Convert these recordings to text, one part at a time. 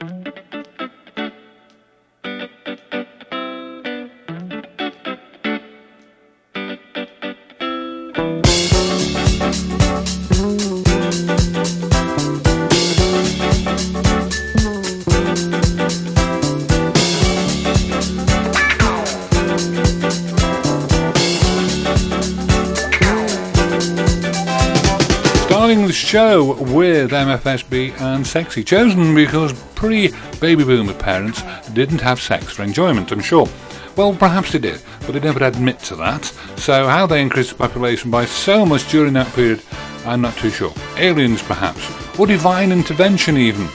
show with MFSB and Sexy, chosen because pre baby boomer parents didn't have sex for enjoyment, I'm sure. Well, perhaps they did, but they never admit to that. So, how they increased the population by so much during that period, I'm not too sure. Aliens, perhaps, or divine intervention, even.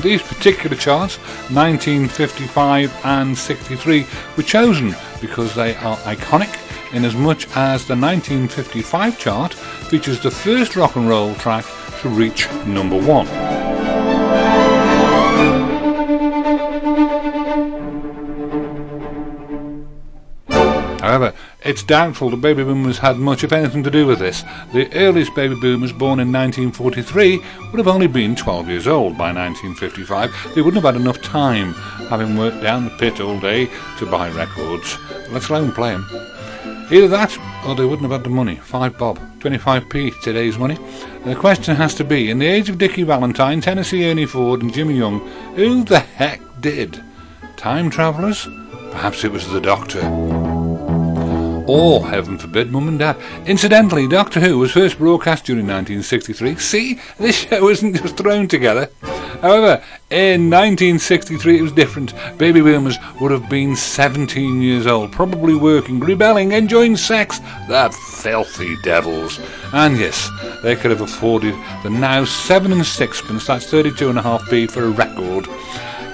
These particular charts, 1955 and 63, were chosen because they are iconic in as much as the 1955 chart features the first rock and roll track to reach number one. However, it's doubtful the baby boomers had much, if anything, to do with this. The earliest baby boomers, born in 1943, would have only been 12 years old by 1955. They wouldn't have had enough time, having worked down the pit all day, to buy records, let alone play them. Either that, or they wouldn't have had the money. Five bob, 25p today's money. The question has to be, in the age of Dickie Valentine, Tennessee Ernie Ford and Jimmy Young, who the heck did? Time travellers? Perhaps it was the Doctor. Or, heaven forbid, Mum and Dad. Incidentally, Doctor Who was first broadcast during 1963. See, this show isn't just thrown together. However, in 1963 it was different. Baby boomers would have been 17 years old, probably working, rebelling, enjoying sex. The filthy devils. And yes, they could have afforded the now 7 and sixpence, that's 32 and a half p for a record.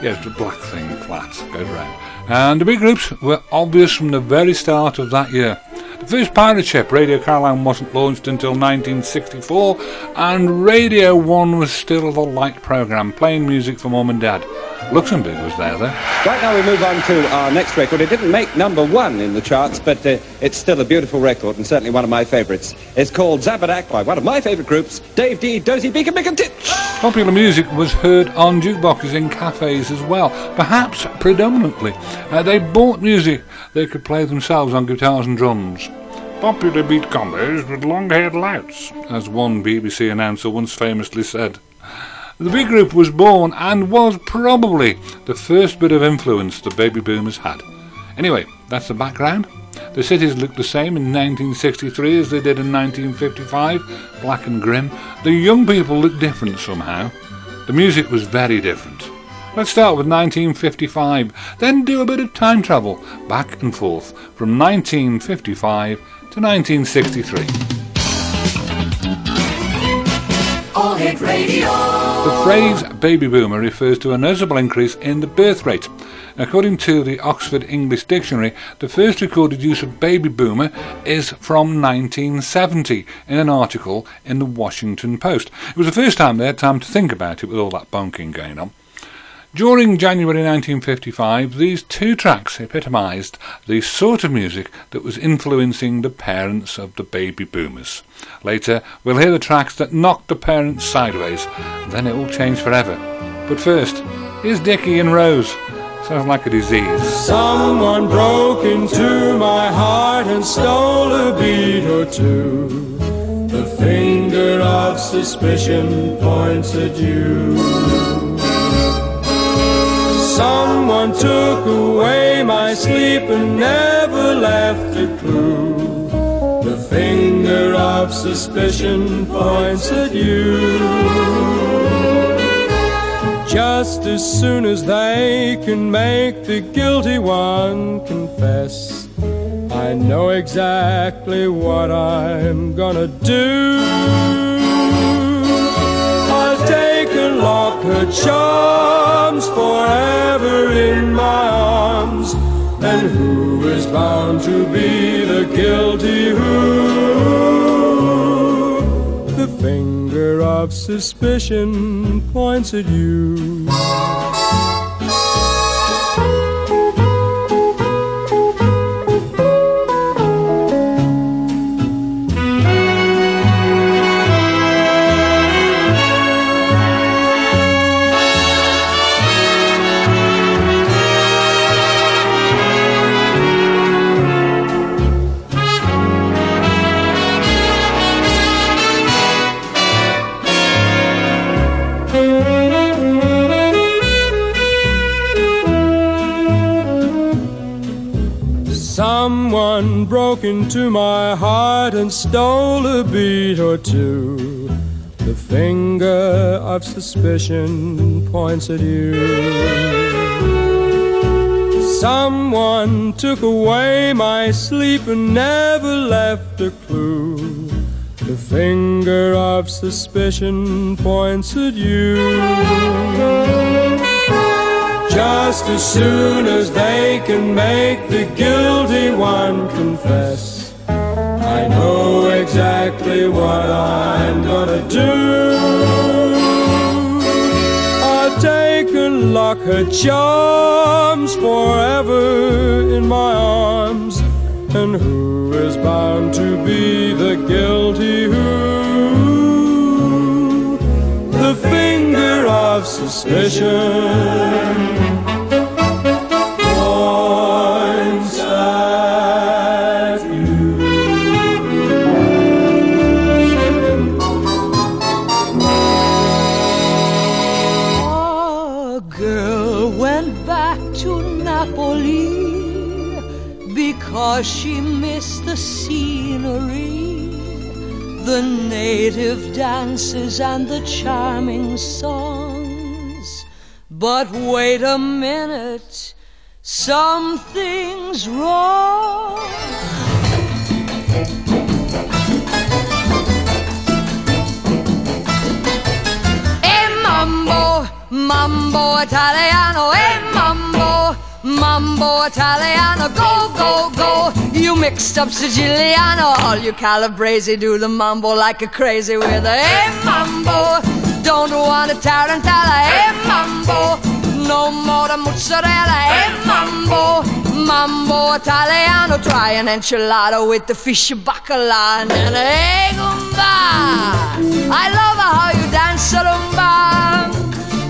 Yes, the black thing, flat, goes round. And the big groups were obvious from the very start of that year. The first pirate ship, Radio Caroline, wasn't launched until 1964, and Radio 1 was still the light programme, playing music for mum and dad. Luxembourg was there, though. Right now we move on to our next record. It didn't make number one in the charts, but uh, it's still a beautiful record and certainly one of my favourites. It's called Zabadak by one of my favourite groups, Dave Dee, Dozy Beacon, Beacon Tich. Popular music was heard on jukeboxes in cafes as well, perhaps predominantly. Uh, they bought music they could play themselves on guitars and drums. Popular beat combos with long-haired louts, as one BBC announcer once famously said. The big group was born and was probably the first bit of influence the baby boomers had. Anyway, that's the background. The cities looked the same in 1963 as they did in 1955, black and grim. The young people looked different somehow. The music was very different. Let's start with 1955, then do a bit of time travel back and forth from 1955 to 1963. The phrase baby boomer refers to a noticeable increase in the birth rate. According to the Oxford English Dictionary, the first recorded use of baby boomer is from 1970 in an article in the Washington Post. It was the first time they had time to think about it with all that bonking going on. During January 1955, these two tracks epitomised the sort of music that was influencing the parents of the baby boomers. Later, we'll hear the tracks that knocked the parents sideways, then it will change forever. But first, here's Dickie and Rose. Sounds like a disease. Someone broke into my heart and stole a beat or two. The finger of suspicion points at you. Someone took away my sleep and never left a clue. The finger of suspicion points at you. Just as soon as they can make the guilty one confess, I know exactly what I'm gonna do lock her charms forever in my arms. And who is bound to be the guilty who? The finger of suspicion points at you. Broke into my heart and stole a beat or two. The finger of suspicion points at you. Someone took away my sleep and never left a clue. The finger of suspicion points at you. Just as soon as they can make the guilty one confess, I know exactly what I'm gonna do. I'll take and lock her charms forever in my arms. And who is bound to be the guilty who? Finger of suspicion. points at you. A girl went back to Napoli because she missed the scenery, the native dances, and the charming songs. But wait a minute, something's wrong. Mambo, mambo italiano, mambo, mambo italiano, go, go, go. You mixed up Siciliano, all you Calabrese do the mambo like a crazy with a e mambo. Don't want a tarantella, e mambo. No more the mozzarella, e mambo. Mambo italiano, try an enchilada with the fish bacala and an egg I love how you dance a rumba.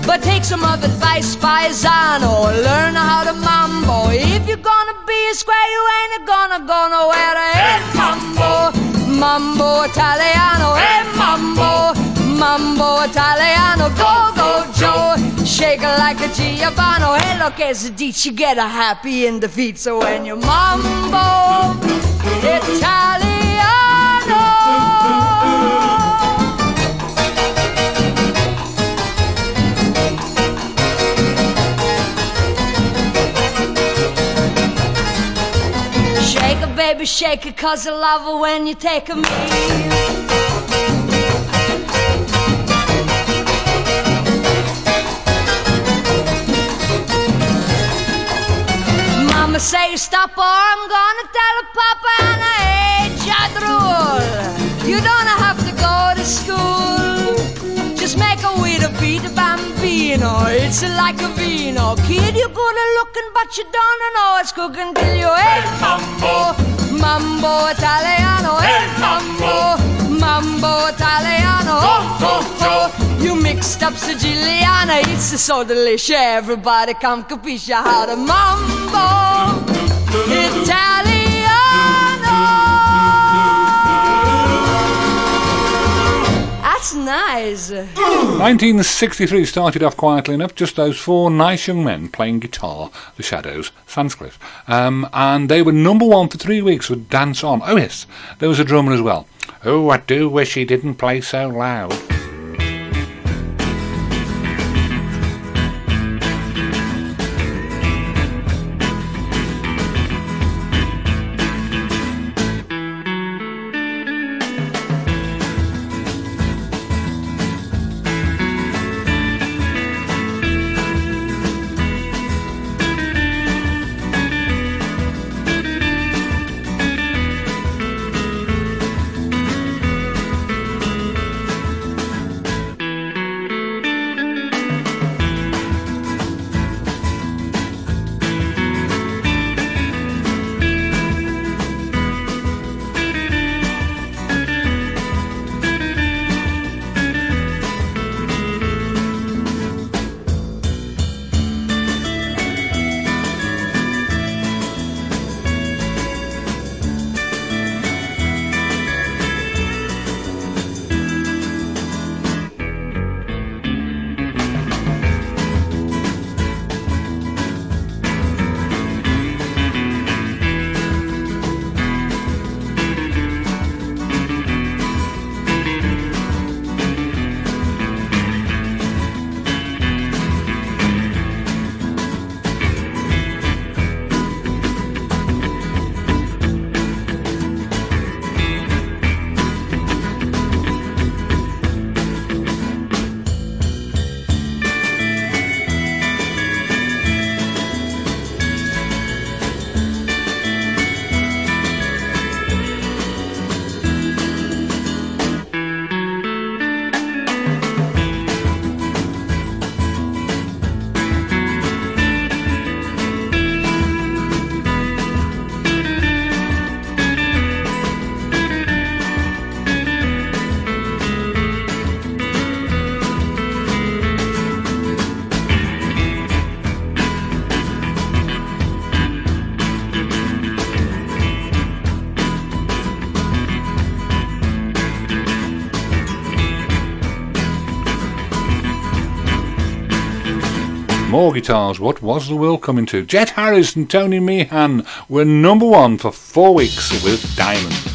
But take some of advice, paisano. Learn how to mambo. If you're gonna be a square, you ain't gonna go nowhere. Hey, mambo, mambo italiano. Hey, mambo, mambo italiano. Go, go, Joe. Shake it like a Giovanni. Hey, look, as a ditch, you get a happy in the feet. So when you mambo italiano. Baby, shake it, cause I love it when you take a me. Mama say stop or I'm gonna tell bambino. It's like a vino. Kid, you're good at looking, but you don't know it's cooking till you hey mambo, mambo italiano, hey mambo, mambo italiano. Oh, oh, oh. You mixed up Siciliana, it's so delicious. Everybody come capisce how to mambo italiano. That's nice. 1963 started off quietly enough, just those four nice young men playing guitar, The Shadows, sans Cliff. Um, and they were number one for three weeks with Dance On. Oh, yes, there was a drummer as well. Oh, I do wish he didn't play so loud. More guitars. What was the world coming to? Jet Harris and Tony Meehan were number one for four weeks with Diamonds.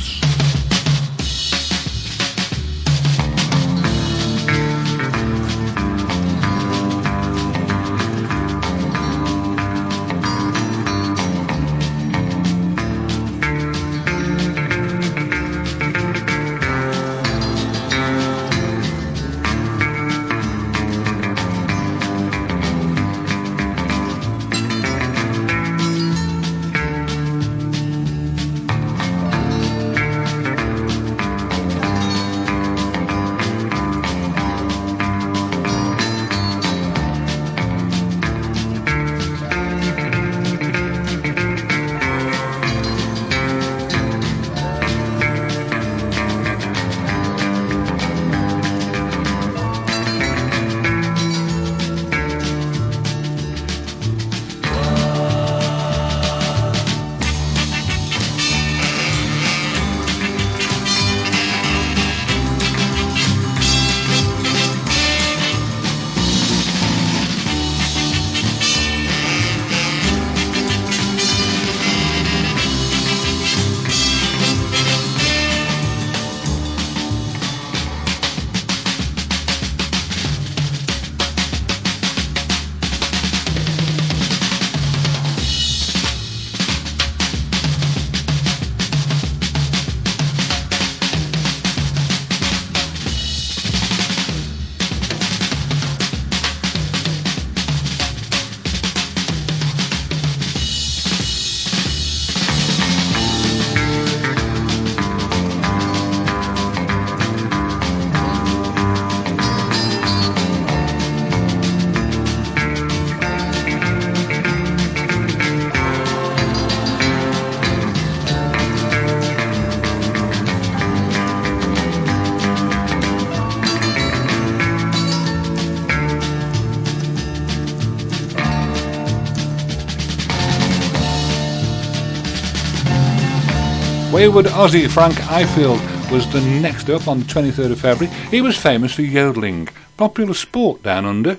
Wayward Aussie Frank Ifield was the next up on the 23rd of February. He was famous for yodeling, popular sport down under,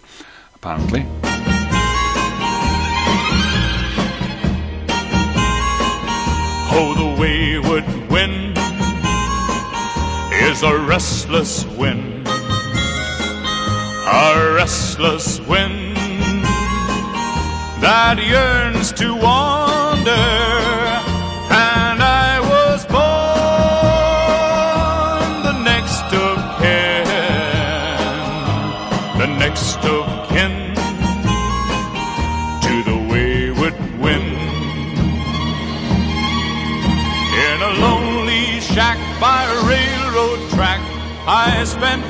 apparently. Oh, the wayward wind is a restless wind, a restless wind that yearns to wander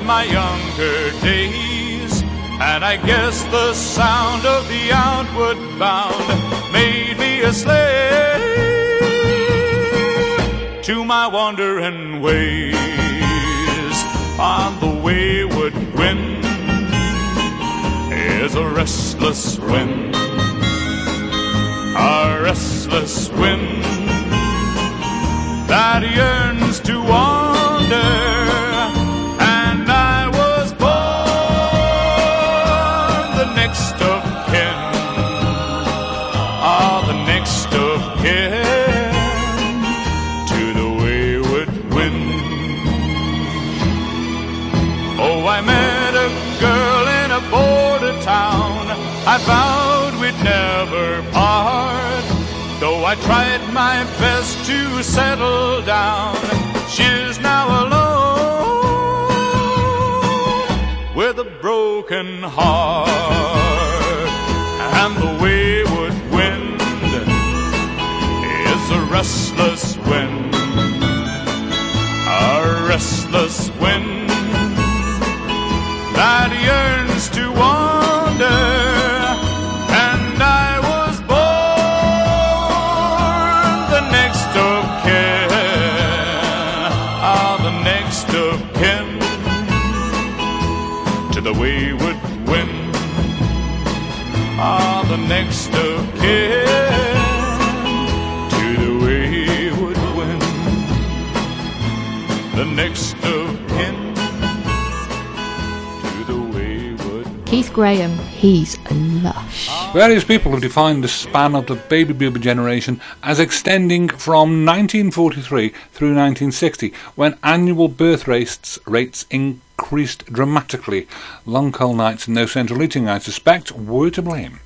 my younger days, and I guess the sound of the outward bound made me a slave to my wandering ways on the wayward wind is a restless wind, a restless wind that yearns to wander. Settle down, she's now alone with a broken heart. And the wayward wind is a restless wind, a restless the wayward wind are ah, the next of kin to the wayward wind, the next of kin Keith Graham, he's a lush. Various people have defined the span of the baby boomer generation as extending from 1943 through 1960, when annual birth rates, rates increased dramatically. Long cold nights and no central heating, I suspect, were to blame.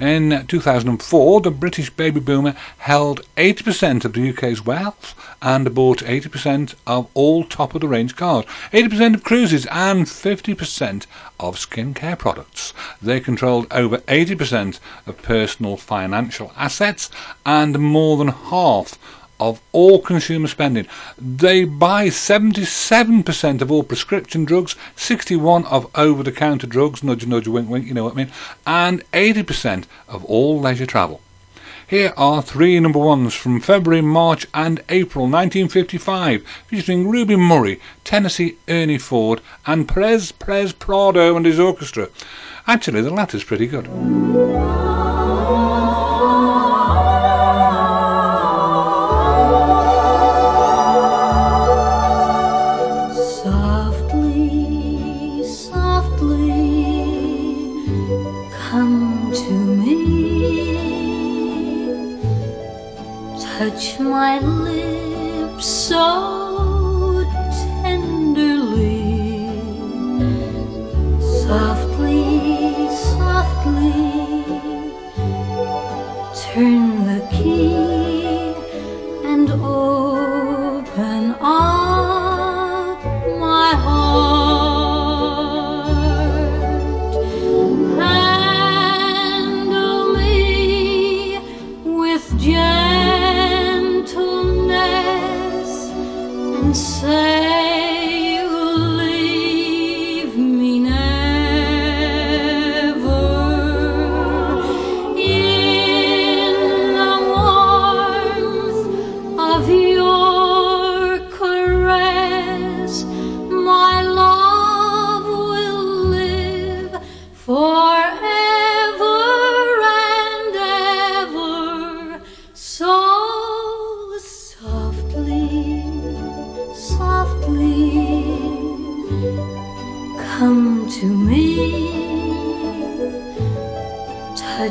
In 2004, the British baby boomer held 80% of the UK's wealth and bought 80% of all top of the range cars, 80% of cruises, and 50% of skincare products. They controlled over 80% of personal financial assets and more than half of all consumer spending. They buy 77% of all prescription drugs, 61 of over-the-counter drugs, nudge nudge wink wink, you know what I mean, and 80% of all leisure travel. Here are three number ones from February, March and April 1955 featuring Ruby Murray, Tennessee Ernie Ford and Perez Perez Prado and his orchestra. Actually, the latter's pretty good. My lips so tenderly, softly, softly, turn the key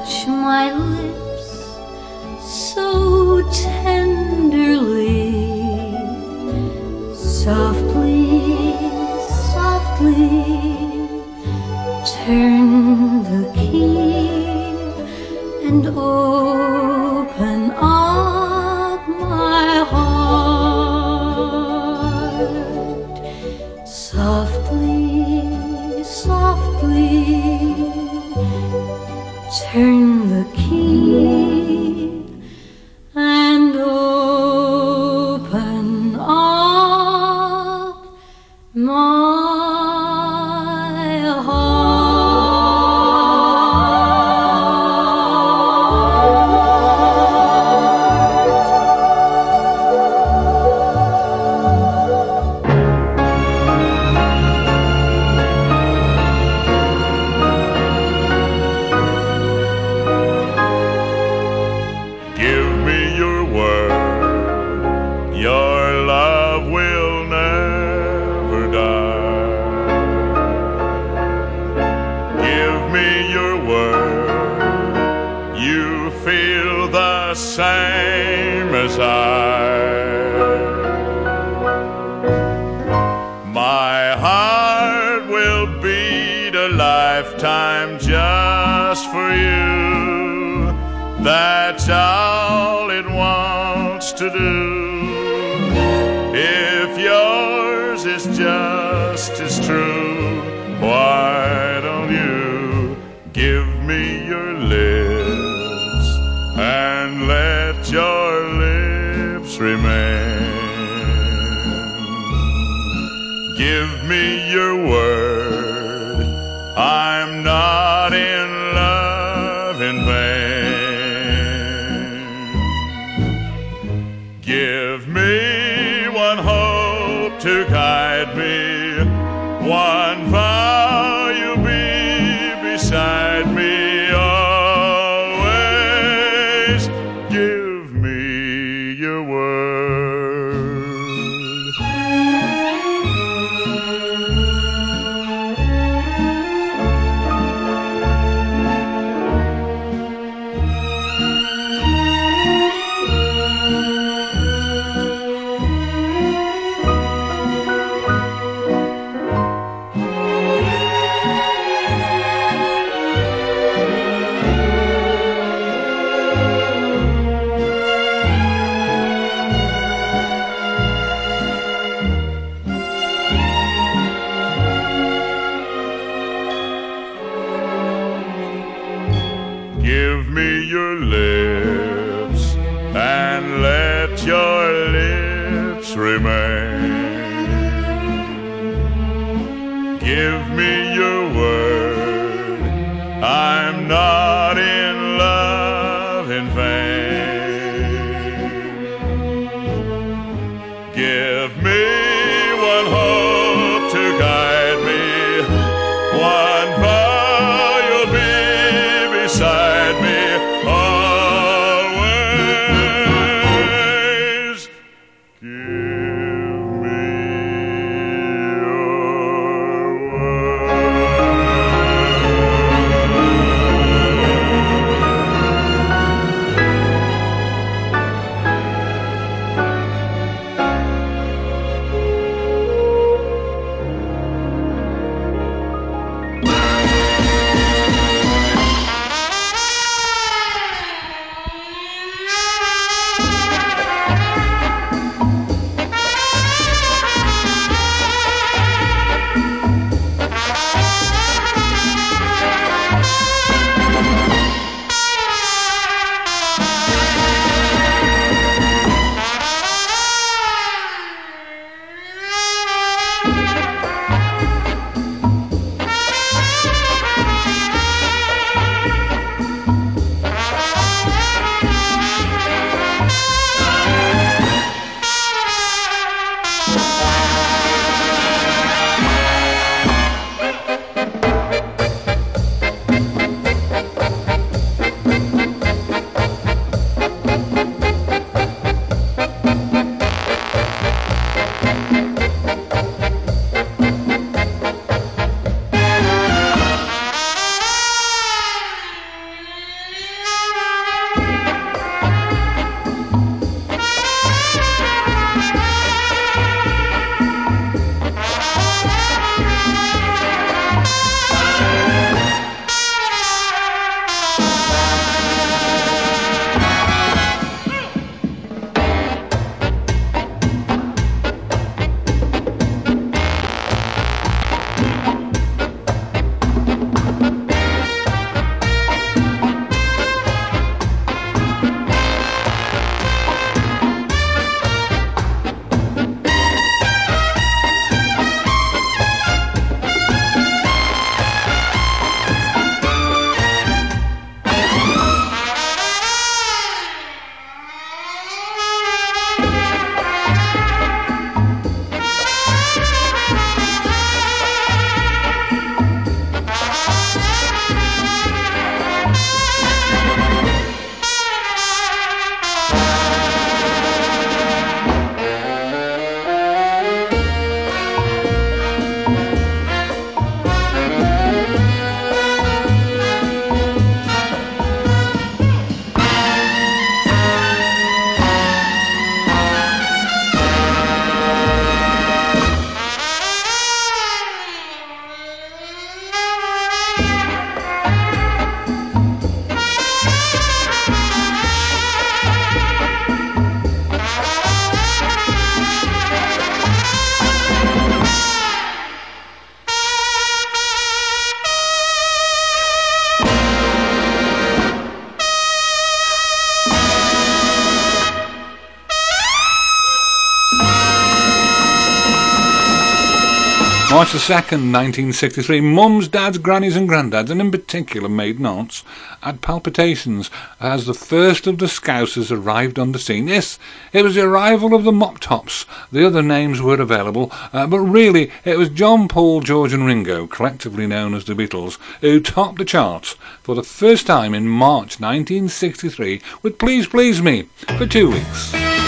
touch my lips The 2nd, 1963, mums, dads, grannies and granddads, and in particular maiden aunts, had palpitations as the first of the Scousers arrived on the scene. Yes, it was the arrival of the Mop Tops. The other names were available, uh, but really it was John, Paul, George and Ringo, collectively known as the Beatles, who topped the charts for the first time in March 1963 with Please Please Me for two weeks.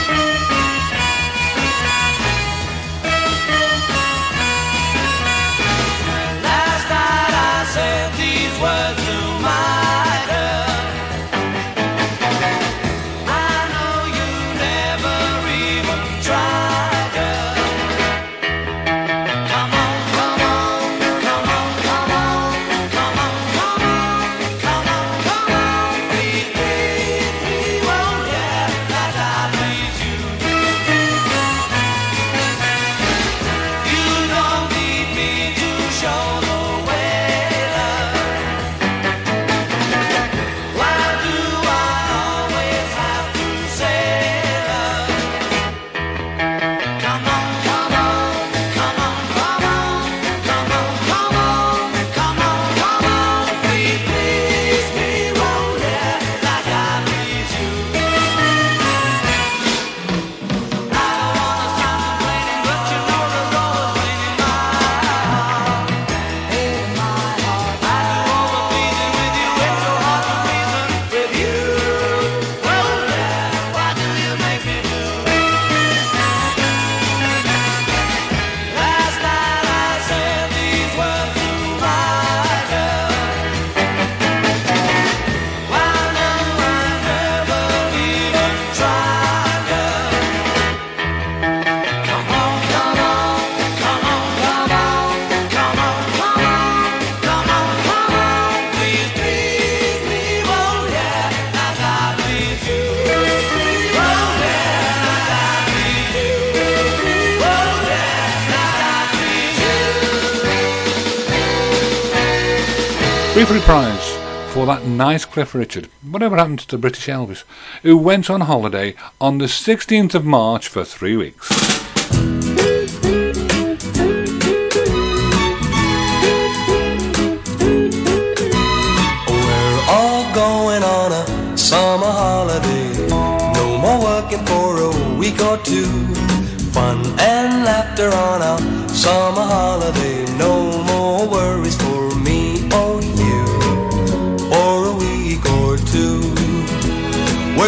Nice Cliff Richard, whatever happened to British Elvis, who went on holiday on the 16th of March for three weeks. We're all going on a summer holiday. No more working for a week or two. Fun and laughter on our summer holiday. No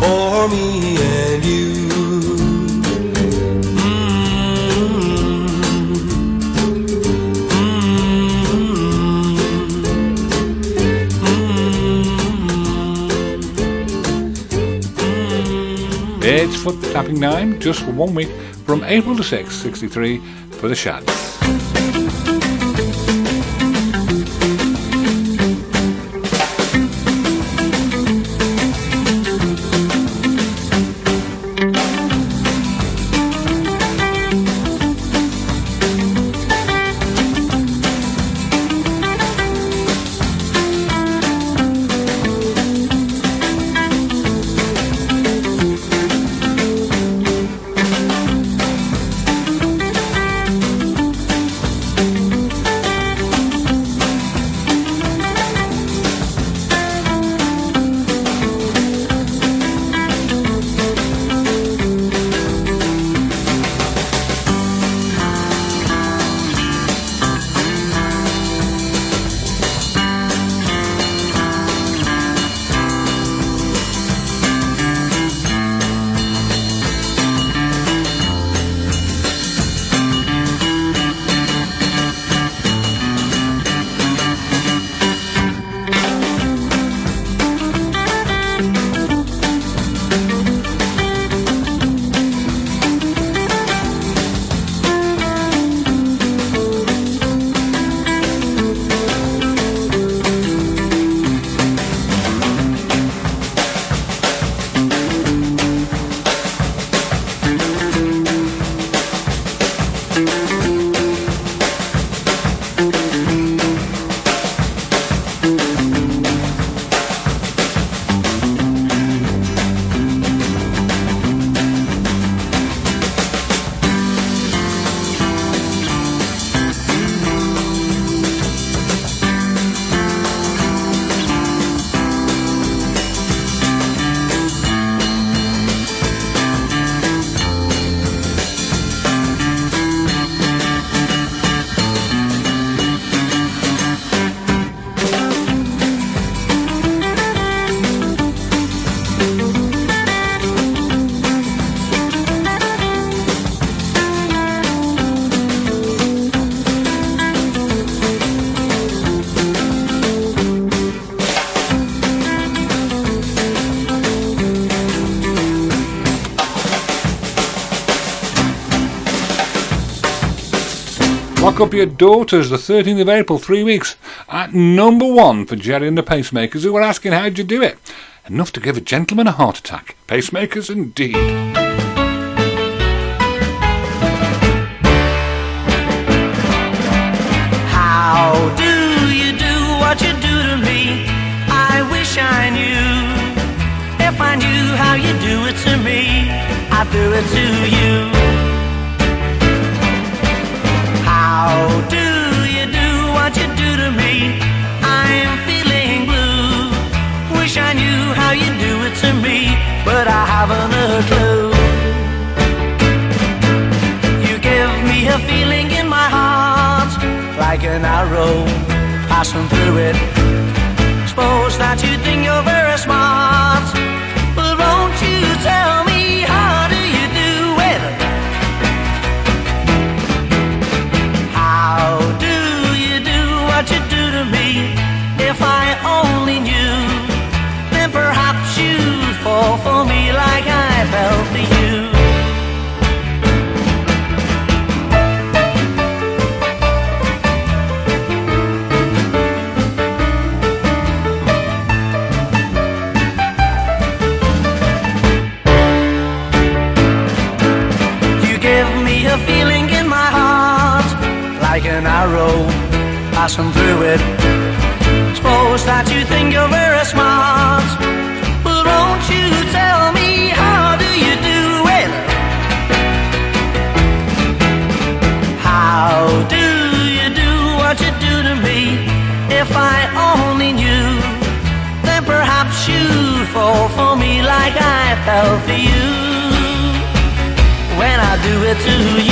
for me and you. It's foot tapping nine, just for one week, from April the 6th, 63, for the Shads. Lock Up Your Daughters, the 13th of April, three weeks, at number one for Gerry and the Pacemakers, who were asking, How'd you do it? Enough to give a gentleman a heart attack. Pacemakers, indeed. How do you do what you do to me? I wish I knew. If I knew how you do it to me, I'd do it to you. A clue. You give me a feeling in my heart, like an arrow passing through it. Suppose that you think you're very that you think you're very smart, but won't you tell me how do you do it? How do you do what you do to me? If I only knew, then perhaps you'd fall for me like I fell for you when I do it to you.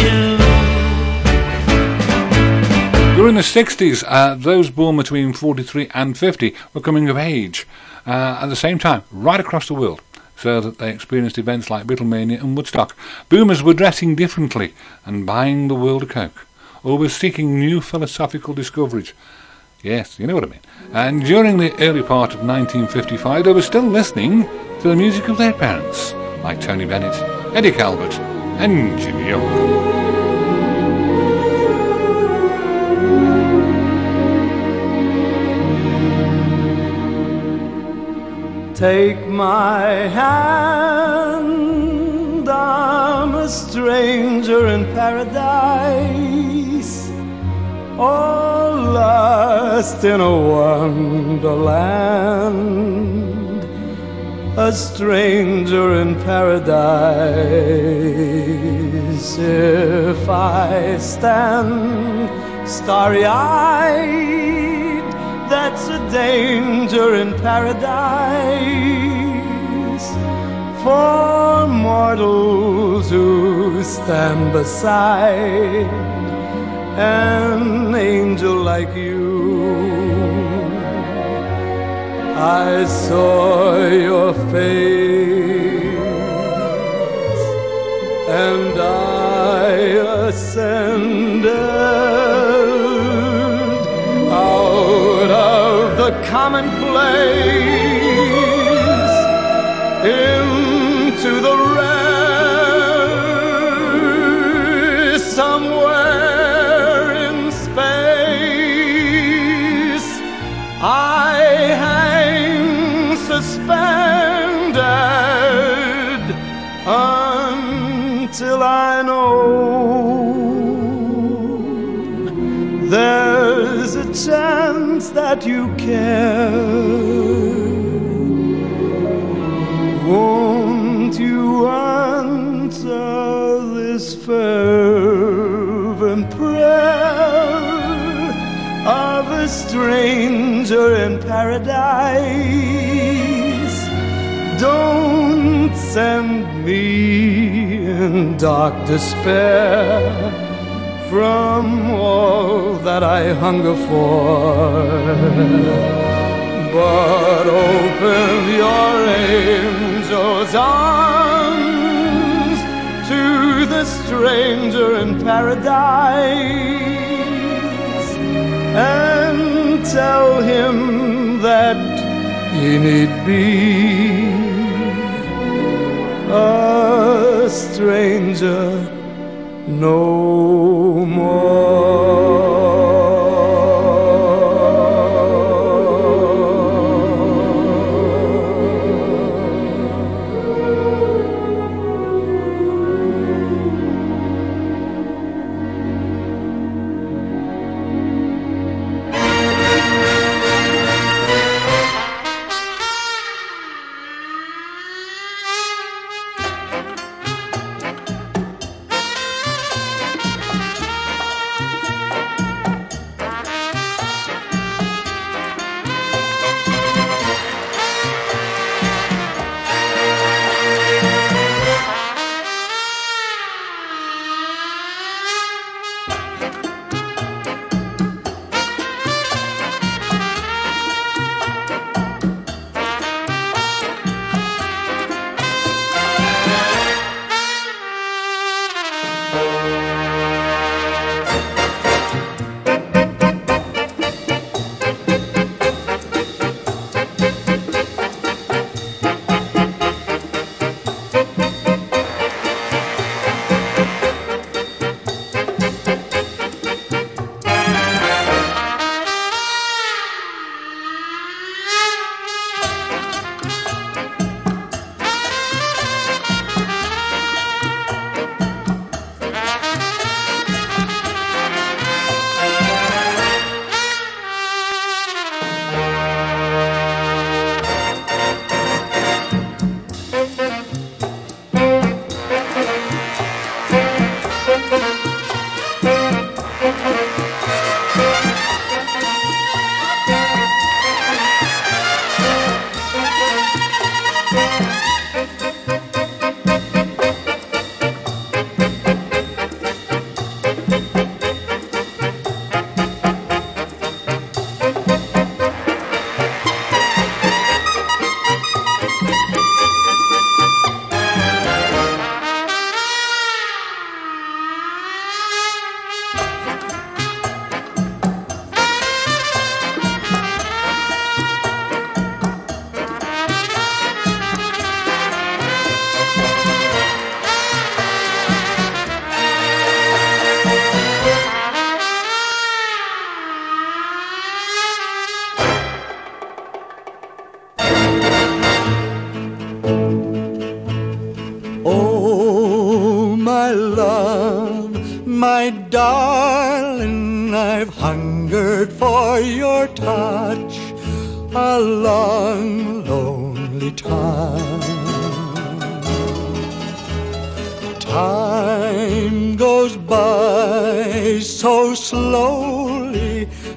During the 60s, uh, those born between 43 and 50 were coming of age uh, at the same time, right across the world, so that they experienced events like Beatlemania and Woodstock. Boomers were dressing differently and buying the world a Coke, or were seeking new philosophical discoveries. Yes, you know what I mean. And during the early part of 1955, they were still listening to the music of their parents, like Tony Bennett, Eddie Calvert, and Jimmy Young. Take my hand, I'm a stranger in paradise, all lost in a wonderland, a stranger in paradise. If I stand starry eyed, that's a danger in paradise for mortals who stand beside an angel like you. I saw your face and I ascended commonplace into the rare somewhere in space. I hang suspended until I know that you care. Won't you answer this fervent prayer of a stranger in paradise? Don't send me in dark despair from all that I hunger for. But open your angel's arms to the stranger in paradise and tell him that he need be a stranger no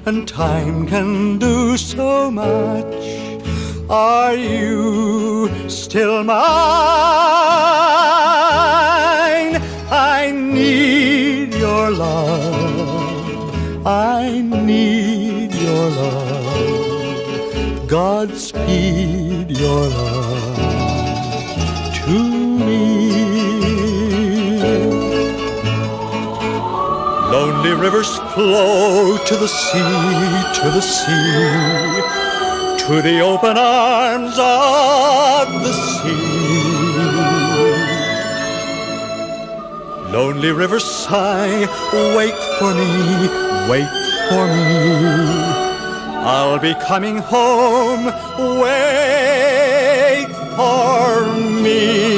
and time can do so much. Are you still mine? I need your love. I need your love. Godspeed your love Lonely rivers flow to the sea, to the sea, to the open arms of the sea. Lonely rivers sigh, wait for me, wait for me. I'll be coming home, wait for me.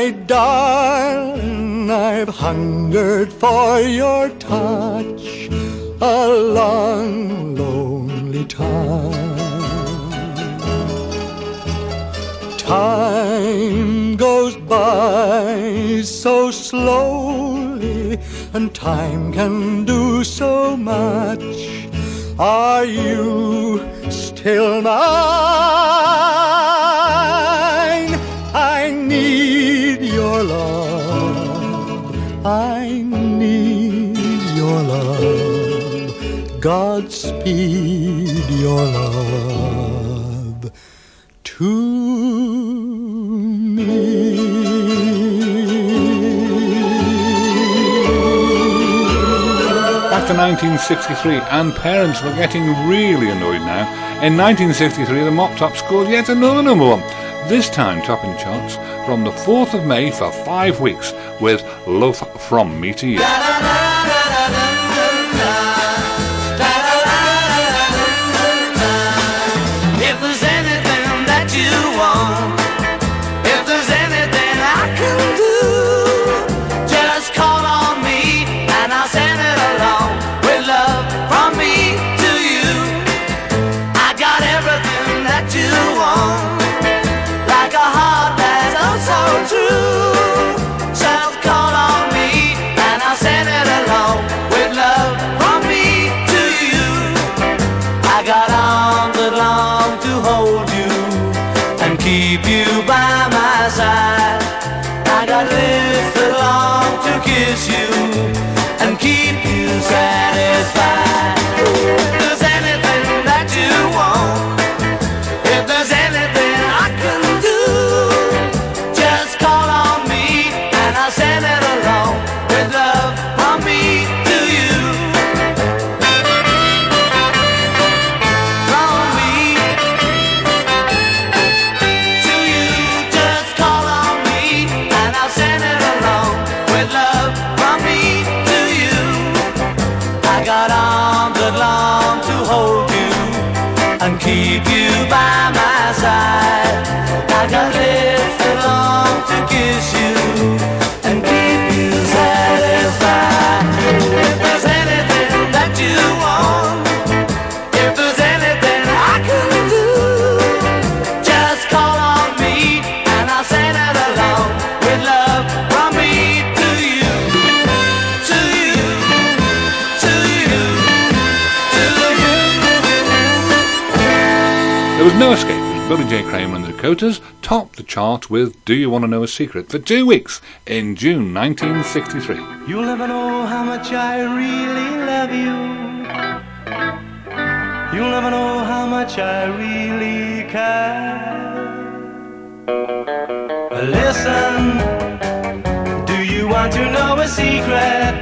My darling, I've hungered for your touch a long, lonely time. Time goes by so slowly, and time can do so much. Are you still mine? I need your love. Godspeed your love to me. Back to 1963, and parents were getting really annoyed now. In 1963, the Mop Top scored yet another number one, this time topping charts from the 4th of May for five weeks with Love From Me to You. Billy J. Kramer and the Dakotas topped the chart with Do You Want to Know a Secret for two weeks in June 1963. You'll never know how much I really love you. You'll never know how much I really care. Listen, do you want to know a secret?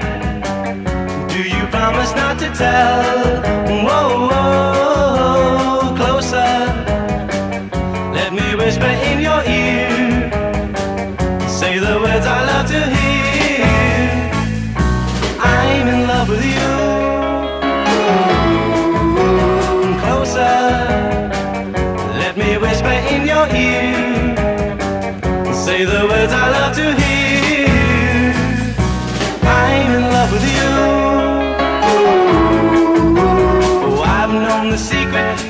Do you promise not to tell? Whoa, whoa, closer. Secret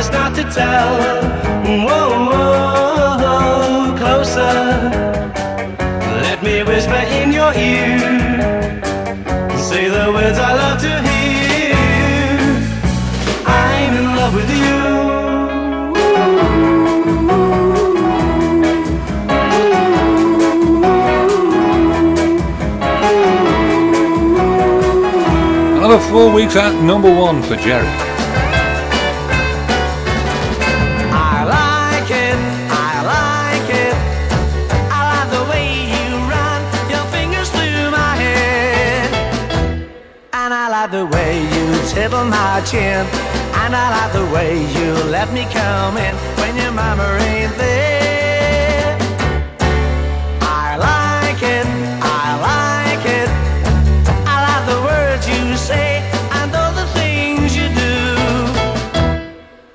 promise not to tell? Whoa, whoa, closer. Let me whisper in your ear. Say the words I love to hear. I'm in love with you. Another four weeks at number one for Gerry. You tickle my chin. And I like the way you let me come in when your mama ain't there. I like it, I like it. I like the words you say and all the things you do.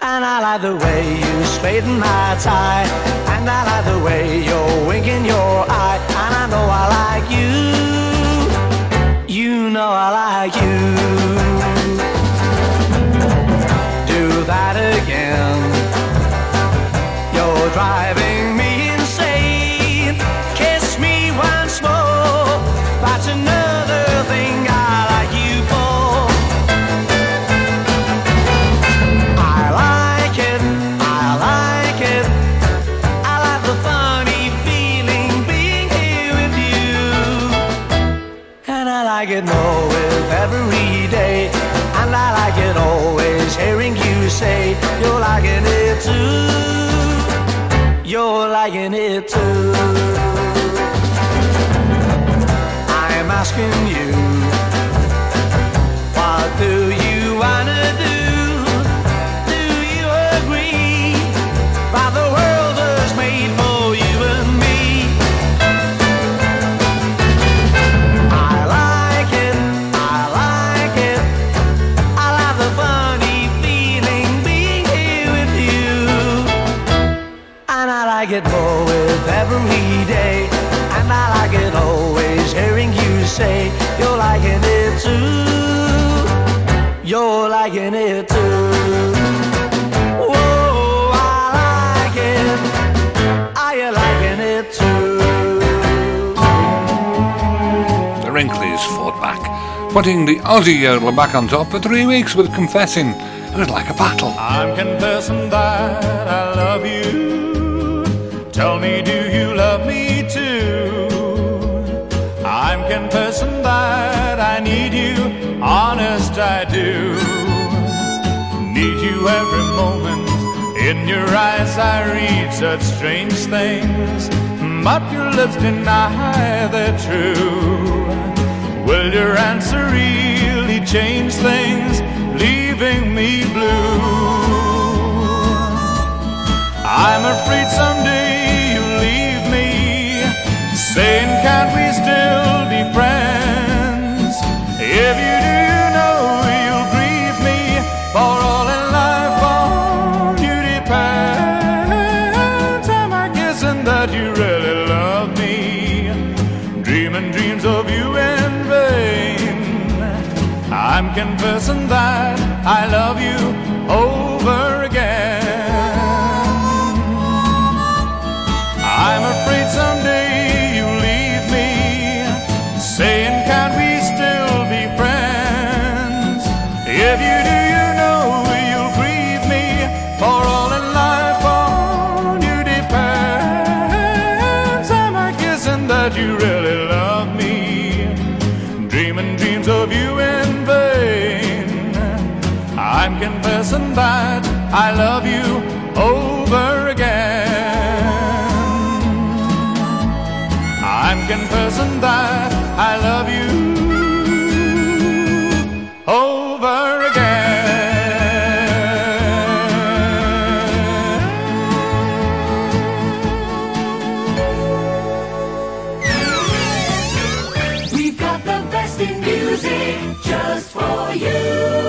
And I like the way you straighten my tie. And I like the way you're winking your eye. And I know I like you. You know I like you. You're It too. I'm asking you, You're it too. Whoa, I like it. Are you liking it too? The Wrinklies fought back, putting the Aussie yodeler back on top for three weeks with confessing it was like a battle. I'm confessing that I love you. Tell me, do you love me too? I'm confessing that I need you. Honest, I do. Every moment. In your eyes, I read such strange things. But your lips deny they're true. Will your answer really change things, leaving me blue? I'm afraid someday you'll leave me, saying, Can't we still be friends? Confessing that I love you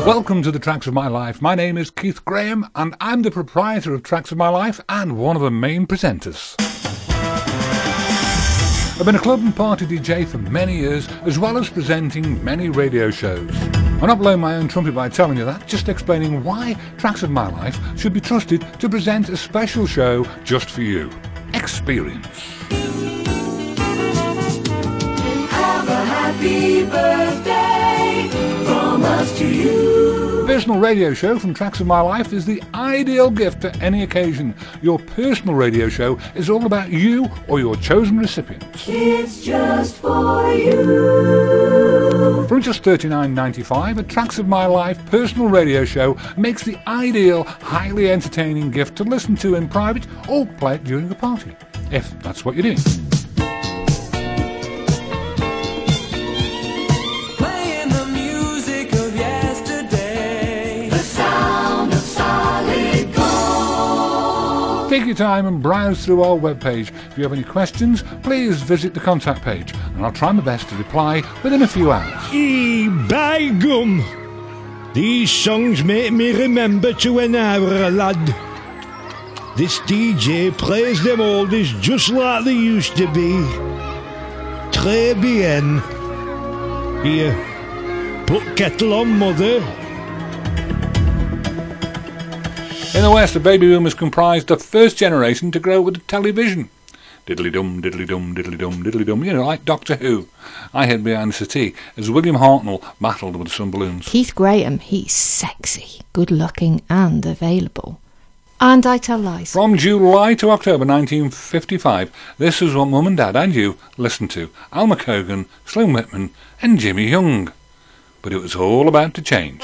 Welcome to the Tracks of My Life. My name is Keith Graham, and I'm the proprietor of Tracks of My Life and one of the main presenters. I've been a club and party DJ for many years, as well as presenting many radio shows. I'm not blowing my own trumpet by telling you that, just explaining why Tracks of My Life should be trusted to present a special show just for you. Experience. Have a happy birthday from us to you. Personal radio show from Tracks of My Life is the ideal gift for any occasion. Your personal radio show is all about you or your chosen recipients. It's just for you. From just $39.95, a Tracks of My Life personal radio show makes the ideal, highly entertaining gift to listen to in private or play it during a party, if that's what you're doing. Take your time and browse through our webpage. If you have any questions, please visit the contact page, and I'll try my best to reply within a few hours. E by gum. These songs make me remember to when I were a lad. This DJ plays them oldies just like they used to be. Très bien. Here, put kettle on, mother. In the West, the baby boomers comprised the first generation to grow up with television. Diddly dum, diddly dum, diddly dum, diddly dum, you know, like Doctor Who. I hid behind the settee as William Hartnell battled with some balloons. Keith Graham, he's sexy, good looking, and available. And I tell lies. From July to October 1955, this is what Mum and Dad and you listened to Alma Cogan, Slim Whitman, and Jimmy Young. But it was all about to change.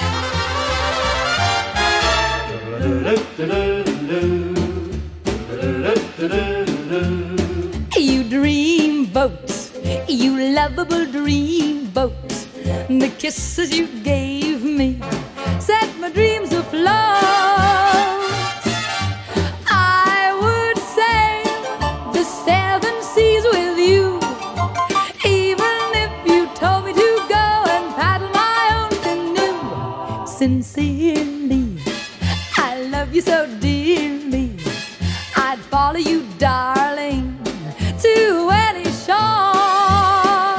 You dream boats, you lovable dream boats. The kisses you gave me set my dreams afloat. I would sail the seven seas with you, even if you told me to go and paddle my own canoe. You so dearly. I'd follow you, darling, to any shore.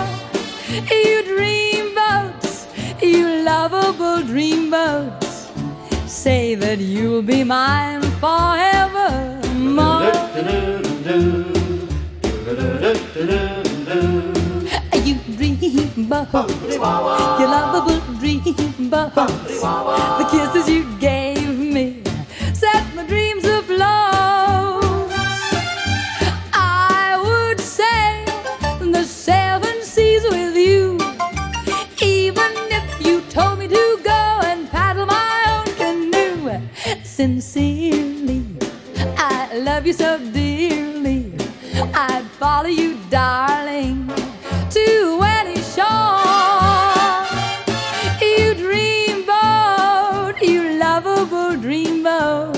You dream boats, you lovable dream boats, say that you'll be mine forevermore. You dream boats, you lovable dream boats, the kisses you love you so dearly. I'd follow you, darling, to any shore. You dream boat, you lovable dream boat,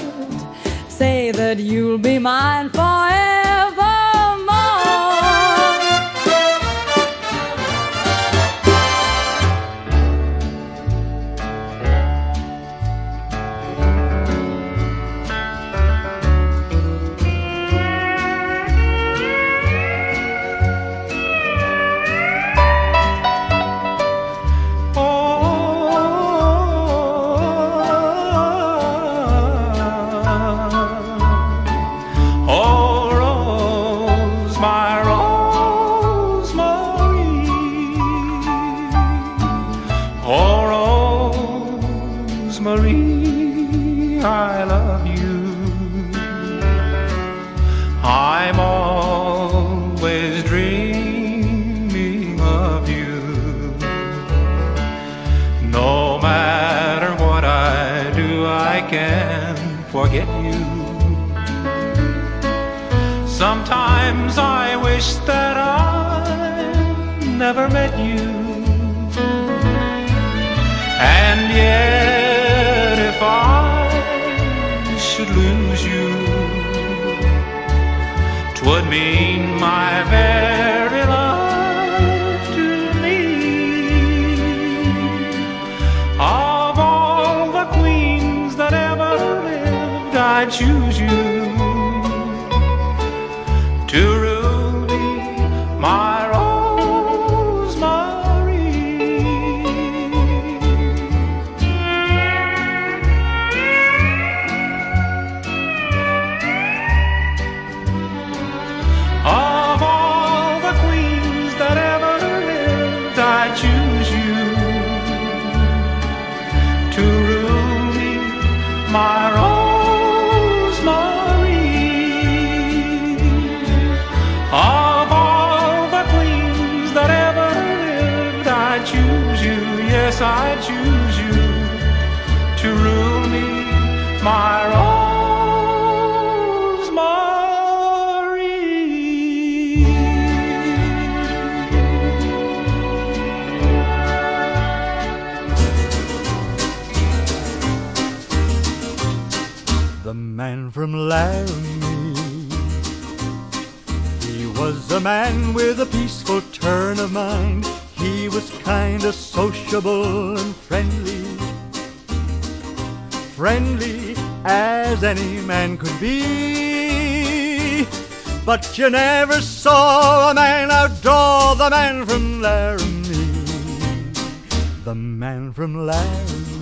say that you'll be mine from Laramie. He was a man with a peaceful turn of mind. He was kinda sociable and friendly. Friendly as any man could be. But you never saw a man outdraw the man from Laramie. The man from Laramie.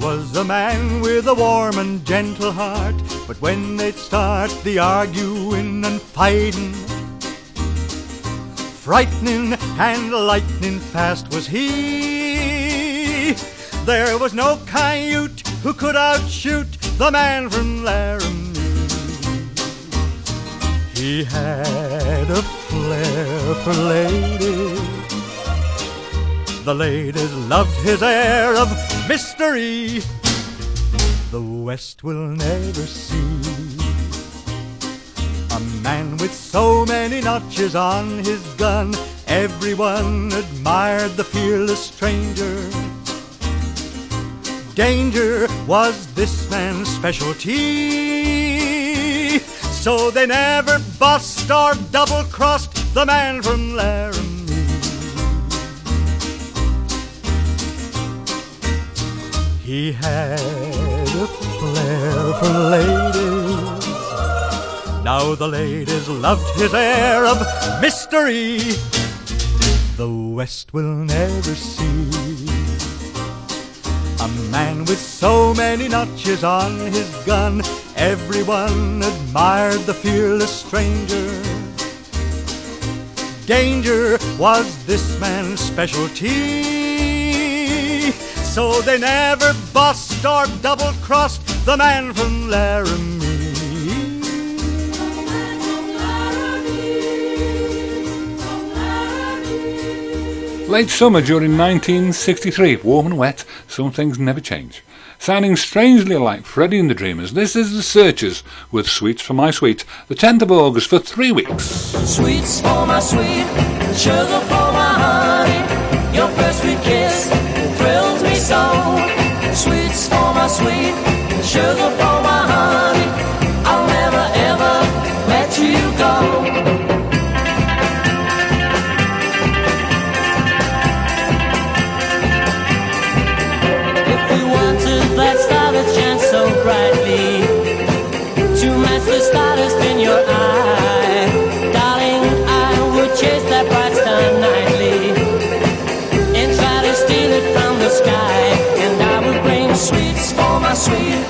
Was a man with a warm and gentle heart, but when they'd start the arguing and fighting, frightening and lightning fast was he. There was no coyote who could outshoot the man from Laramie. He had a flair for ladies. The ladies loved his air of mystery. The West will never see a man with so many notches on his gun. Everyone admired the fearless stranger. Danger was this man's specialty. So they never bust or double crossed the man from Laramie. He had a flair for ladies. Now the ladies loved his air of mystery. The West will never see a man with so many notches on his gun. Everyone admired the fearless stranger. Danger was this man's specialty. So they never bust or double crossed the man from Laramie. Late summer during 1963, warm and wet, some things never change. Sounding strangely like Freddie and the Dreamers, this is The Searchers with Sweets for My Sweet, the 10th of August for three weeks. Sweets for my sweet, sugar for my honey. Your first sweet kiss Sweets for my sweet, sugar for my sky, and I will bring sweets for my sweet,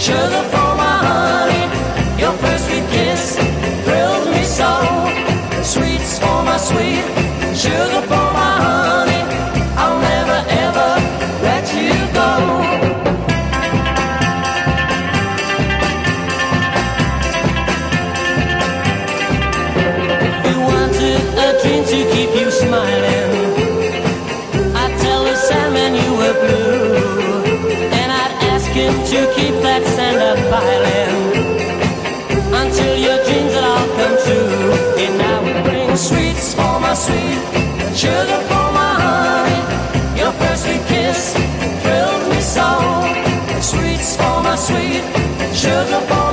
sugar for my honey. Your first sweet kiss thrilled me so. Sweets for my sweet. Sugar for my honey. Your first sweet kiss thrilled me so. Sweets for my sweet, sugar for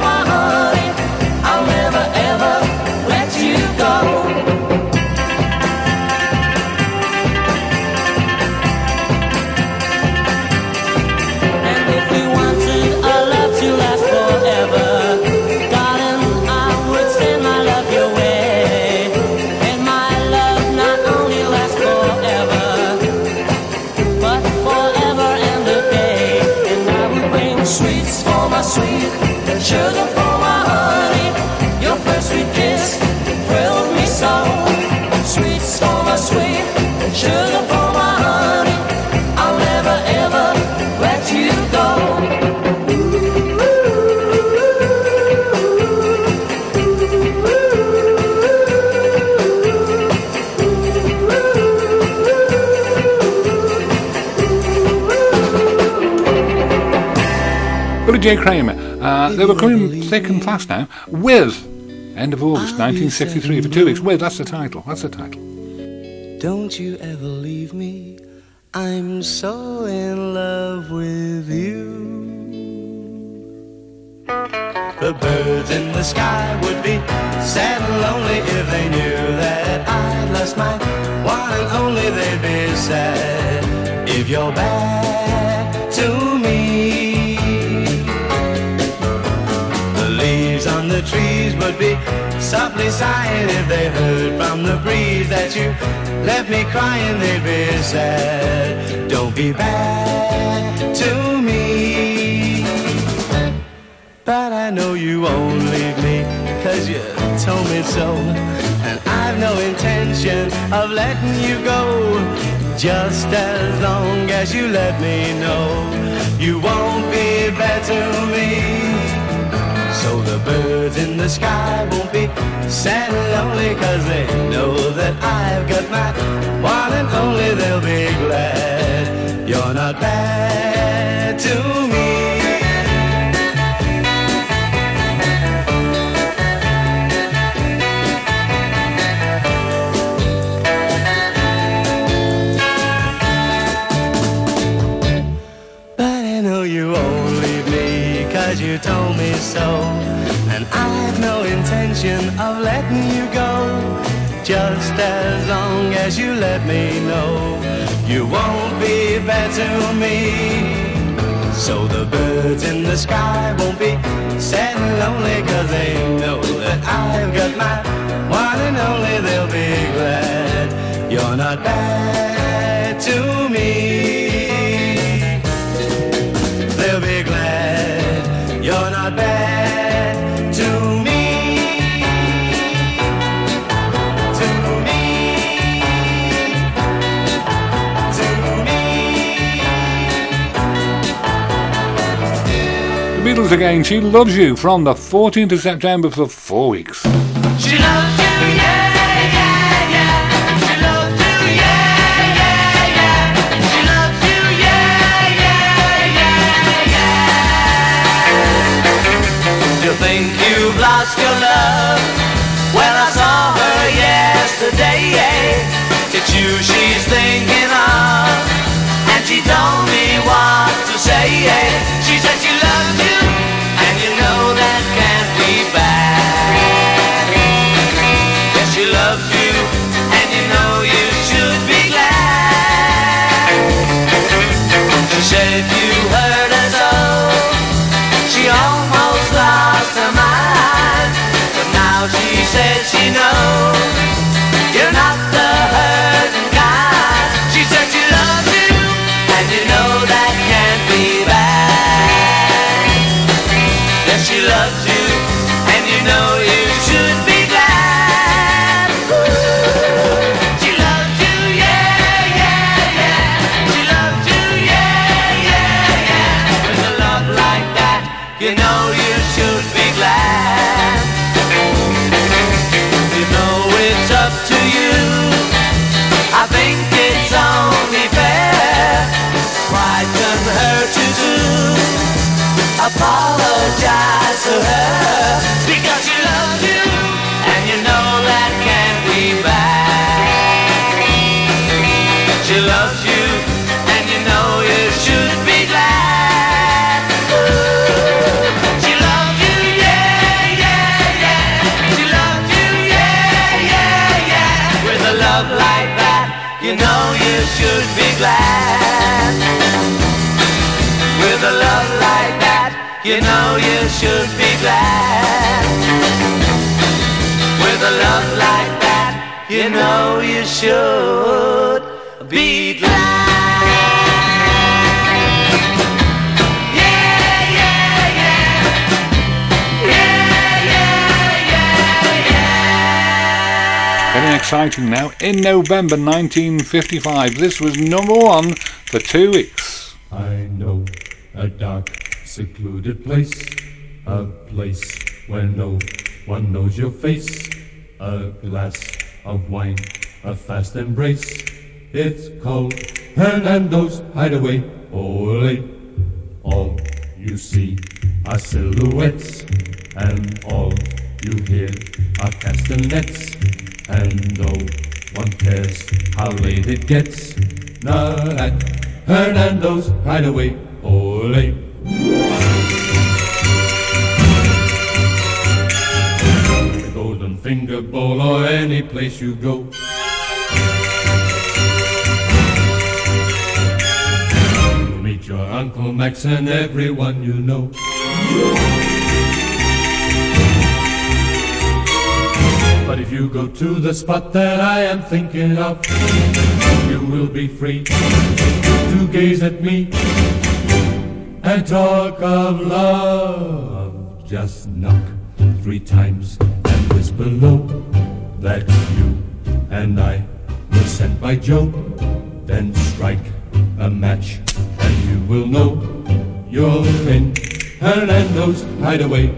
J. Kramer. Uh, they were coming thick and fast now with end of August 1963 for two weeks. With that's the title. That's the title. Don't you ever leave me. I'm so in love with you. The birds in the sky would be sad and lonely if they knew that I lost my one and only. They'd be sad if you're back the trees would be softly sighing if they heard from the breeze that you left me crying. They'd be sad. Don't be bad to me. But I know you won't leave me, cause you told me so. And I've no intention of letting you go. Just as long as you let me know you won't be bad to me. So the birds in the sky won't be sad and lonely, cause they know that I've got my one and only. They'll be glad you're not bad to me. Intention of letting you go. Just as long as you let me know you won't be bad to me. So the birds in the sky won't be sad and lonely, cause they know that I've got my one and only. They'll be glad you're not bad again. She loves you from the 14th of September for four weeks. She loves you, yeah, yeah, yeah. She loves you, yeah, yeah, yeah. She loves you, yeah, yeah, yeah, yeah. You think you've lost your love? Well, I saw her yesterday. It's you she's thinking of, and she told me what to say. You know you should be glad. Yeah, yeah, yeah. Yeah, yeah, yeah, yeah. Getting exciting now. In November 1955, this was number one for two weeks. I know a dark, secluded place, a place where no one knows your face. A glass of wine, a fast embrace. It's called Hernando's Hideaway. Ole, all you see are silhouettes, and all you hear are castanets. And no one cares how late it gets. Not at Hernando's Hideaway. Ole. Finger Bowl or any place you go. You'll meet your Uncle Max and everyone you know. But if you go to the spot that I am thinking of, you will be free to gaze at me and talk of love. Just knock three times and whisper low that you and I were sent by Joe. Then strike a match and you will know you're in Hernando's hideaway.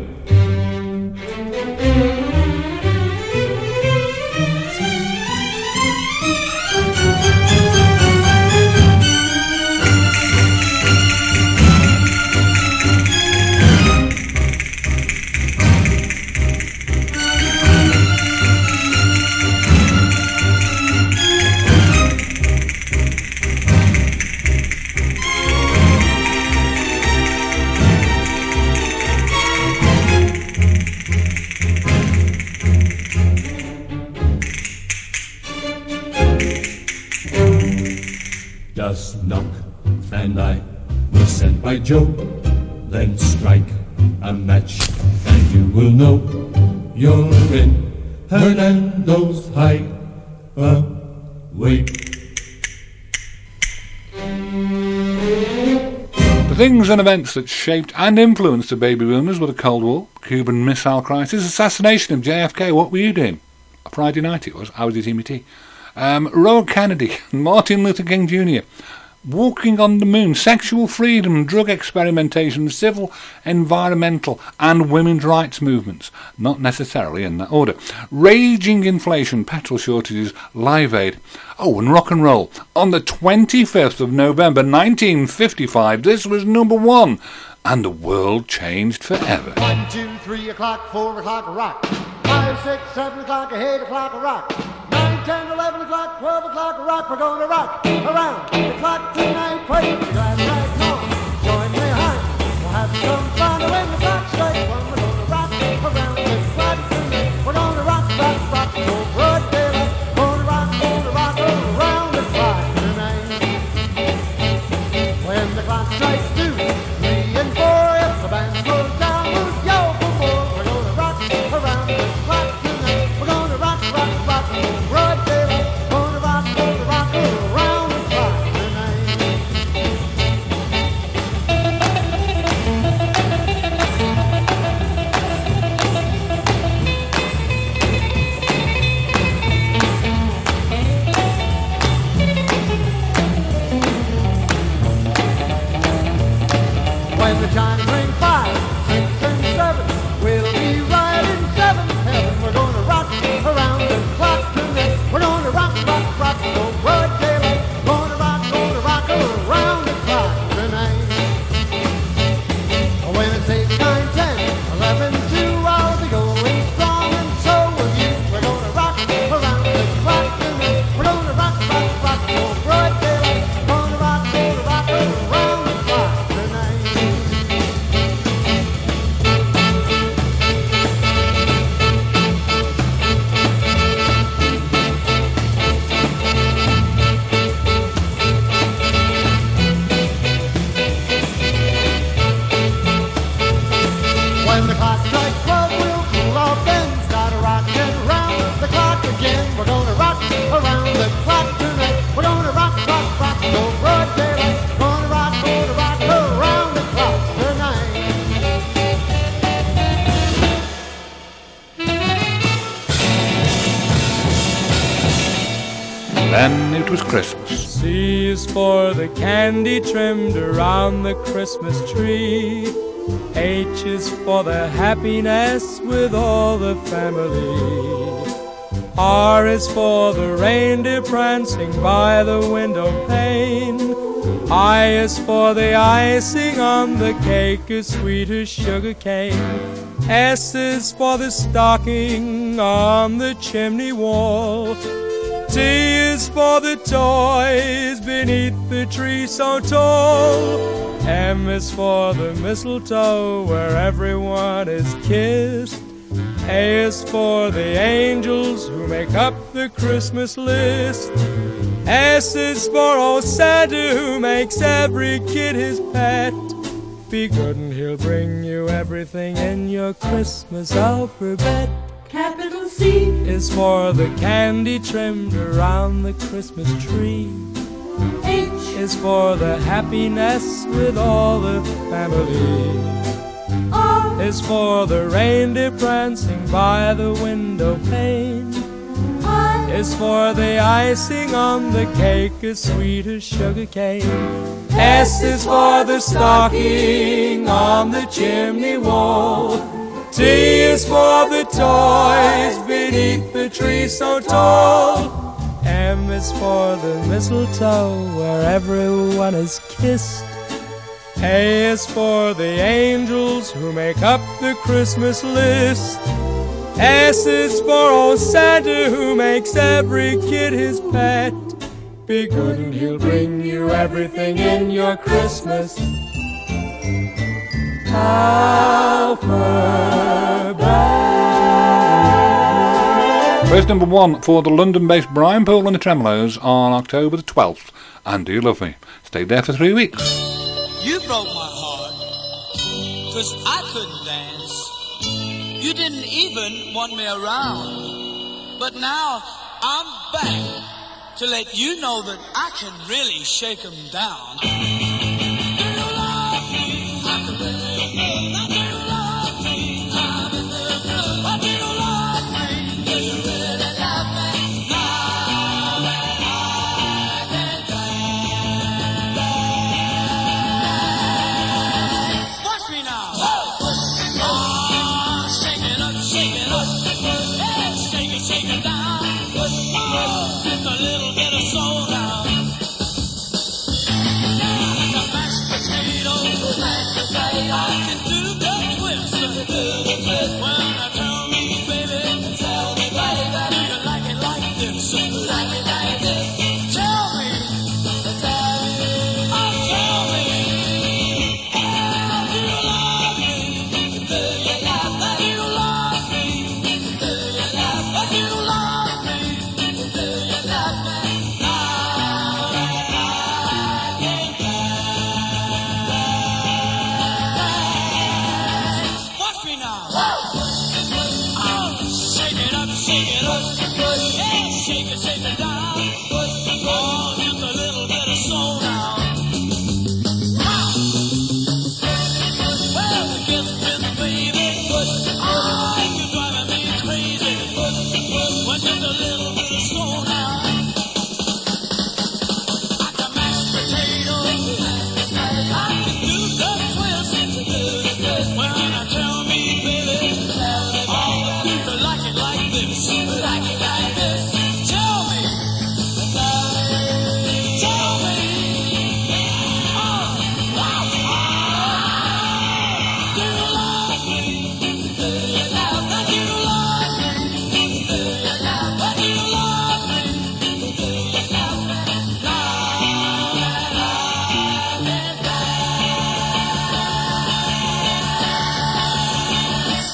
Joe. Then strike a match, and you will know you're in Hernando's hideaway. The things and events that shaped and influenced the baby boomers were the Cold War, Cuban Missile Crisis, assassination of JFK. What were you doing? A Friday night it was. I was my tea. Um, Roe Kennedy, Martin Luther King Jr., walking on the moon, sexual freedom, drug experimentation, civil, environmental, and women's rights movements. Not necessarily in that order. Raging inflation, petrol shortages, live aid. Oh, and rock and roll. On the 25th of November 1955, this was number one, and the world changed forever. One, two, three o'clock, four o'clock, rock. Five, six, seven o'clock, eight o'clock, rock. Nine, ten, eleven o'clock, twelve o'clock, rock. We're gonna rock around the clock tonight. Put your right on. Join me high. We'll have some fun when the clock strikes one. Candy trimmed around the Christmas tree. H is for the happiness with all the family. R is for the reindeer prancing by the window pane. I is for the icing on the cake as sweet as sugar cane. S is for the stocking on the chimney wall. T is for the toys beneath the tree so tall. M is for the mistletoe where everyone is kissed. A is for the angels who make up the Christmas list. S is for old Santa who makes every kid his pet. Be good and he'll bring you everything in your Christmas alphabet. C is for the candy trimmed around the Christmas tree. H is for the happiness with all the family. R is for the reindeer prancing by the window pane. I Is for the icing on the cake as sweet as sugar cane. S is for the stocking on the chimney wall. T is for the toys beneath the tree so tall. M is for the mistletoe where everyone is kissed. A is for the angels who make up the Christmas list. S is for old Santa who makes every kid his pet. Be good and he'll bring you everything in your Christmas Place number one for the London-based Brian Poole and the Tremeloes on October the 12th. And do you love me? Stayed there for three weeks. You broke my heart, cause I couldn't dance. You didn't even want me around. But now I'm back to let you know that I can really shake 'em down.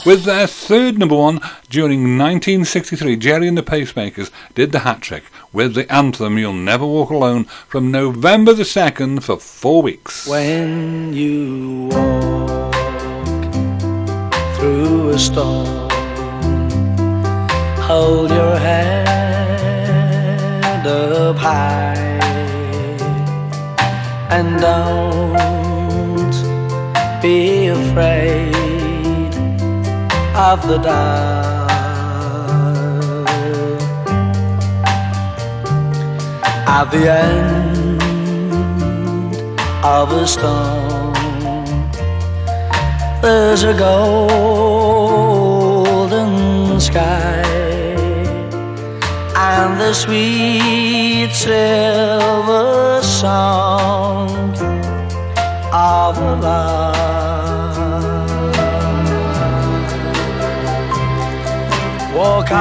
With their third number one during 1963, Gerry and the Pacemakers did the hat trick with the anthem You'll Never Walk Alone from November the 2nd for four weeks. When you walk through a storm, hold your head up high and don't be afraid of the dark. At the end of a stone. There's a golden sky and the sweet silver song of love. Walk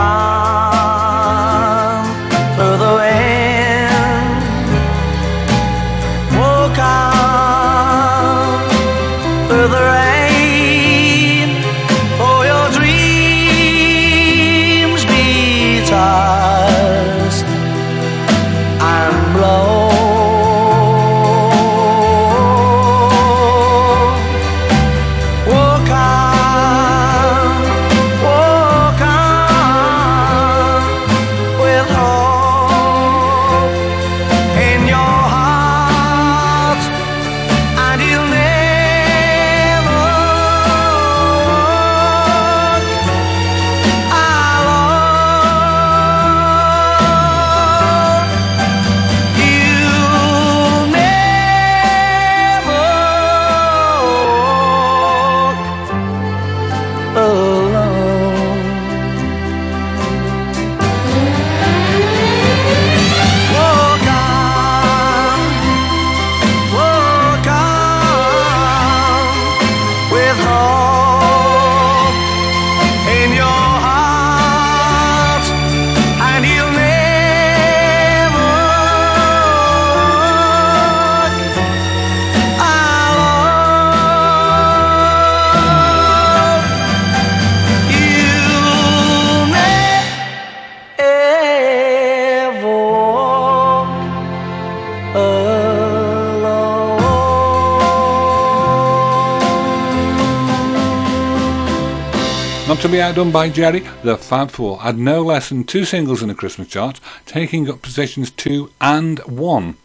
To be outdone by Gerry, the Fab Four had no less than two singles in the Christmas charts, taking up positions two and one.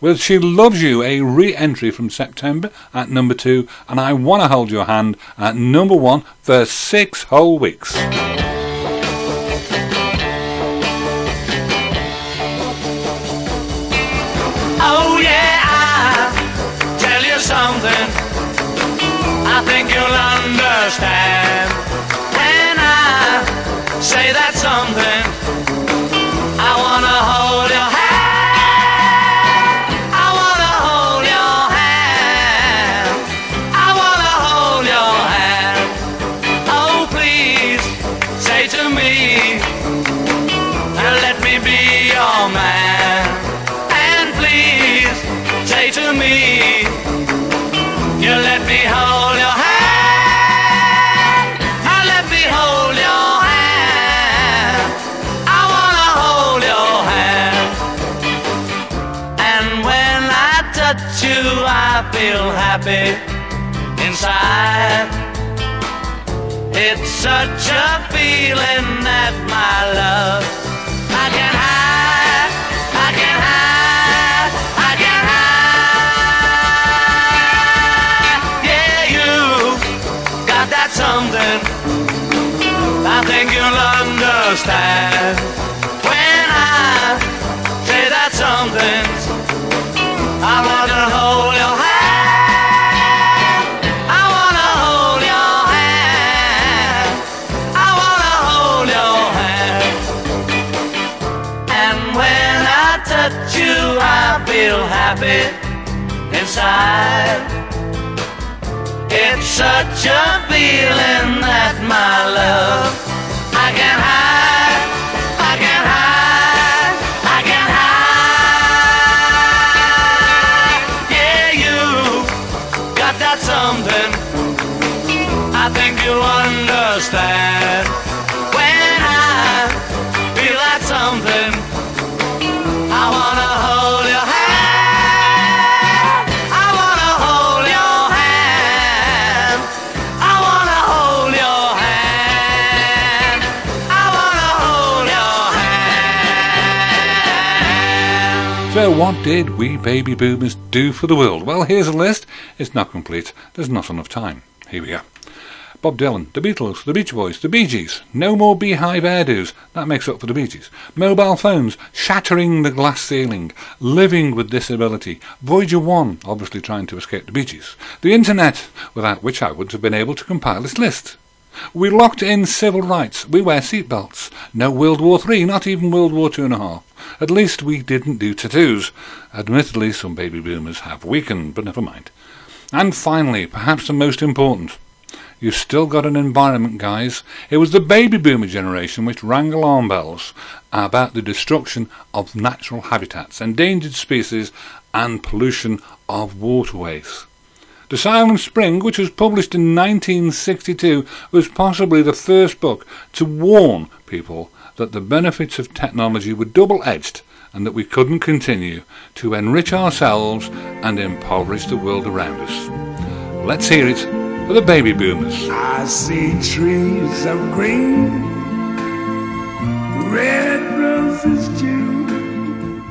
With She Loves You, a re-entry from September at number two, and I Wanna Hold Your Hand at number one for six whole weeks. Oh yeah, I tell you something. I think you'll understand say that something. It's such a feeling that my love I can hide, I can hide, I can hide. Yeah, you got that something. I think you'll understand when I say that something. Happy inside. It's such a feeling that my love I can hide, what did we baby boomers do for the world? Well, here's a list. It's not complete. There's not enough time. Here we go. Bob Dylan, The Beatles, The Beach Boys, The Bee Gees, no more beehive hairdos, that makes up for the Bee Gees, mobile phones, shattering the glass ceiling, living with disability, Voyager 1, obviously trying to escape the Bee Gees, the internet, without which I wouldn't have been able to compile this list. We locked in civil rights, we wear seatbelts, no World War Three, not even World War Two and a half. At least we didn't do tattoos. Admittedly, some baby boomers have weakened, but never mind. And finally, perhaps the most important, You've still got an environment, guys. It was the baby boomer generation which rang alarm bells about the destruction of natural habitats, endangered species, and pollution of waterways. The Silent Spring, which was published in 1962, was possibly the first book to warn people that the benefits of technology were double edged and that we couldn't continue to enrich ourselves and impoverish the world around us. Let's hear it for the baby boomers. I see trees of green, red roses too.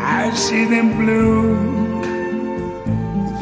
I see them bloom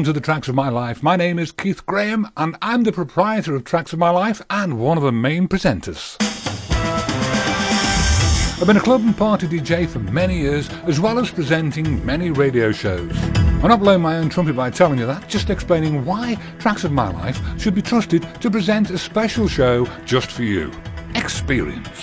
Welcome to the Tracks of My Life. My name is Keith Graham, and I'm the proprietor of Tracks of My Life and one of the main presenters. I've been a club and party DJ for many years, as well as presenting many radio shows. I'm not blowing my own trumpet by telling you that, just explaining why Tracks of My Life should be trusted to present a special show just for you. Experience.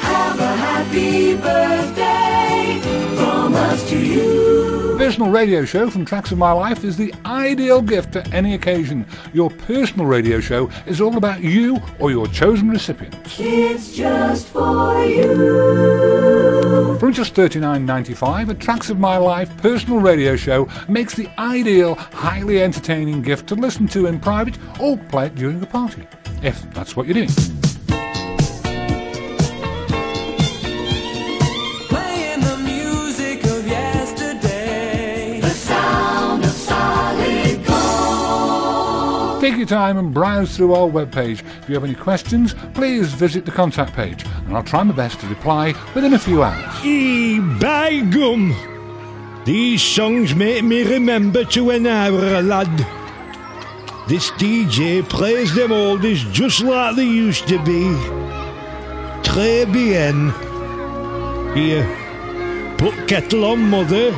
Have a happy birthday from us to you. A personal radio show from Tracks of My Life is the ideal gift for any occasion. Your personal radio show is all about you or your chosen recipients. It's just for you. From just $39.95, a Tracks of My Life personal radio show makes the ideal, highly entertaining gift to listen to in private or play it during a party, if that's what you're doing. Take your time and browse through our webpage. If you have any questions, please visit the contact page, and I'll try my best to reply within a few hours. E by gum! These songs make me remember to when I were a lad. This DJ plays them oldies just like they used to be. Très bien. Here, put kettle on, mother.